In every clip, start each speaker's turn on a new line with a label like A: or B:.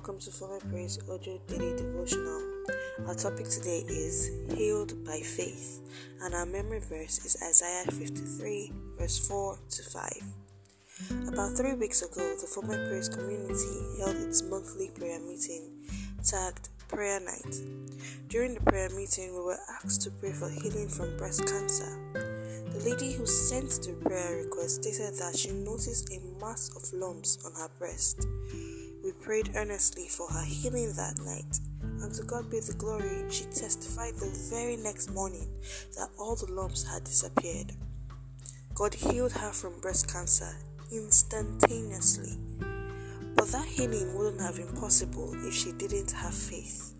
A: welcome to Former Praise Audio Daily Devotional. Our topic today is Healed by Faith, and our memory verse is Isaiah 53, verse 4 to 5. About three weeks ago, the Former Praise community held its monthly prayer meeting tagged Prayer Night. During the prayer meeting, we were asked to pray for healing from breast cancer. The lady who sent the prayer request stated that she noticed a mass of lumps on her breast. We prayed earnestly for her healing that night, and to God be the glory, she testified the very next morning that all the lumps had disappeared. God healed her from breast cancer instantaneously. But that healing wouldn't have been possible if she didn't have faith.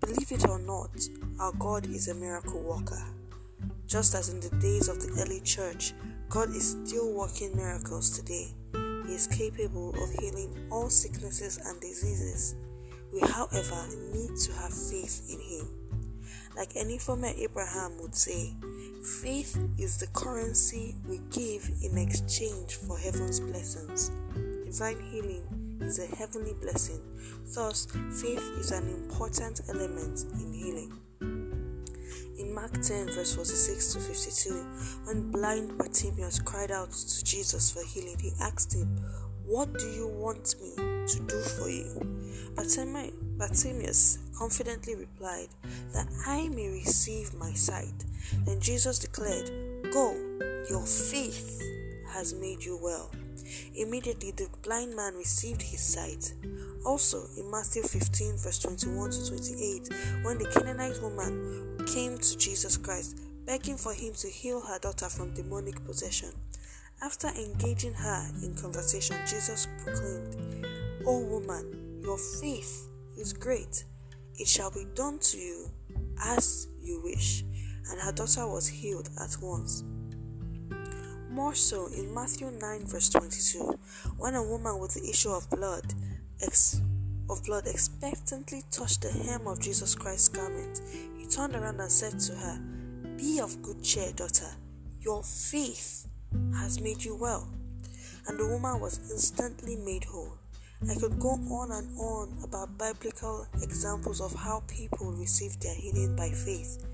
A: Believe it or not, our God is a miracle worker. Just as in the days of the early church, God is still working miracles today. Is capable of healing all sicknesses and diseases. We, however, need to have faith in Him. Like any former Abraham would say, faith is the currency we give in exchange for heaven's blessings. Divine healing is a heavenly blessing, thus, faith is an important element in healing. Mark 10, verse 46 to 52, when blind Bartimaeus cried out to Jesus for healing, he asked him, What do you want me to do for you? Bartimaeus confidently replied, That I may receive my sight. Then Jesus declared, Go, your faith has made you well. Immediately the blind man received his sight. Also, in Matthew 15, verse 21 to 28, when the Canaanite woman came to Jesus Christ, begging for him to heal her daughter from demonic possession, after engaging her in conversation, Jesus proclaimed, O woman, your faith is great. It shall be done to you as you wish. And her daughter was healed at once. More so in Matthew 9, verse 22, when a woman with the issue of blood ex- of blood expectantly touched the hem of Jesus Christ's garment, he turned around and said to her, Be of good cheer, daughter, your faith has made you well. And the woman was instantly made whole. I could go on and on about biblical examples of how people received their healing by faith.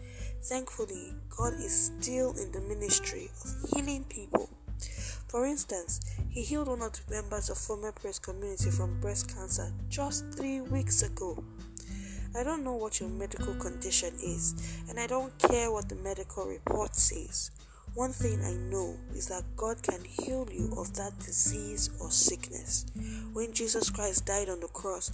A: Thankfully, God is still in the ministry of healing people. For instance, he healed one of the members of Former Praise community from breast cancer just three weeks ago. I don't know what your medical condition is, and I don't care what the medical report says. One thing I know is that God can heal you of that disease or sickness. When Jesus Christ died on the cross,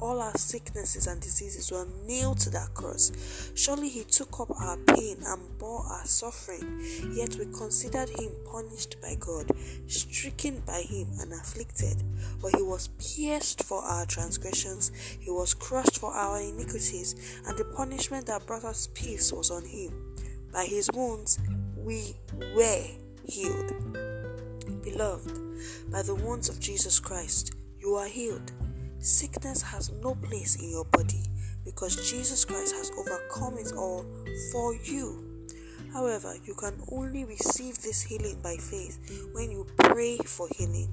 A: all our sicknesses and diseases were nailed to that cross. Surely He took up our pain and bore our suffering, yet we considered Him punished by God, stricken by Him, and afflicted. But He was pierced for our transgressions, He was crushed for our iniquities, and the punishment that brought us peace was on Him. By His wounds, we were healed. Beloved, by the wounds of Jesus Christ, you are healed. Sickness has no place in your body because Jesus Christ has overcome it all for you. However, you can only receive this healing by faith when you pray for healing.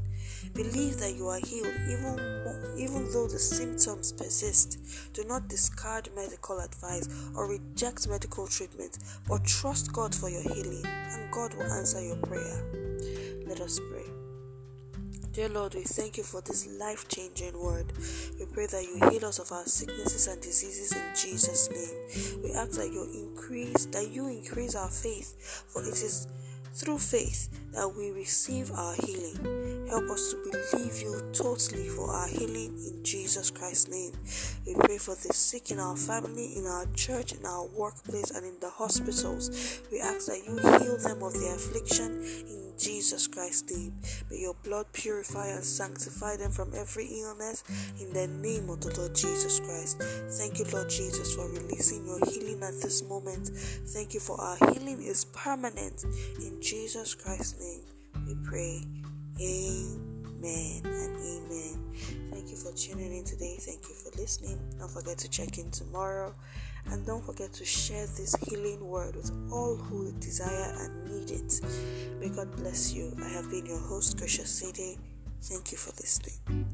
A: Believe that you are healed even more, even though the symptoms persist. Do not discard medical advice or reject medical treatment, but trust God for your healing and God will answer your prayer. Let us pray. Dear Lord, we thank you for this life changing word. We pray that you heal us of our sicknesses and diseases in Jesus' name. We ask that you increase, that you increase our faith, for it is through faith that we receive our healing. Help us to believe you totally for our healing in Jesus Christ's name. We pray for the sick in our family, in our church, in our workplace, and in the hospitals. We ask that you heal them of their affliction Jesus Christ's name. May your blood purify and sanctify them from every illness in the name of the Lord Jesus Christ. Thank you, Lord Jesus, for releasing your healing at this moment. Thank you for our healing is permanent. In Jesus Christ's name, we pray. Amen and amen. Thank you for tuning in today. Thank you for listening. Don't forget to check in tomorrow. And don't forget to share this healing word with all who desire and need it. God bless you. I have been your host, Gracious City. Thank you for listening.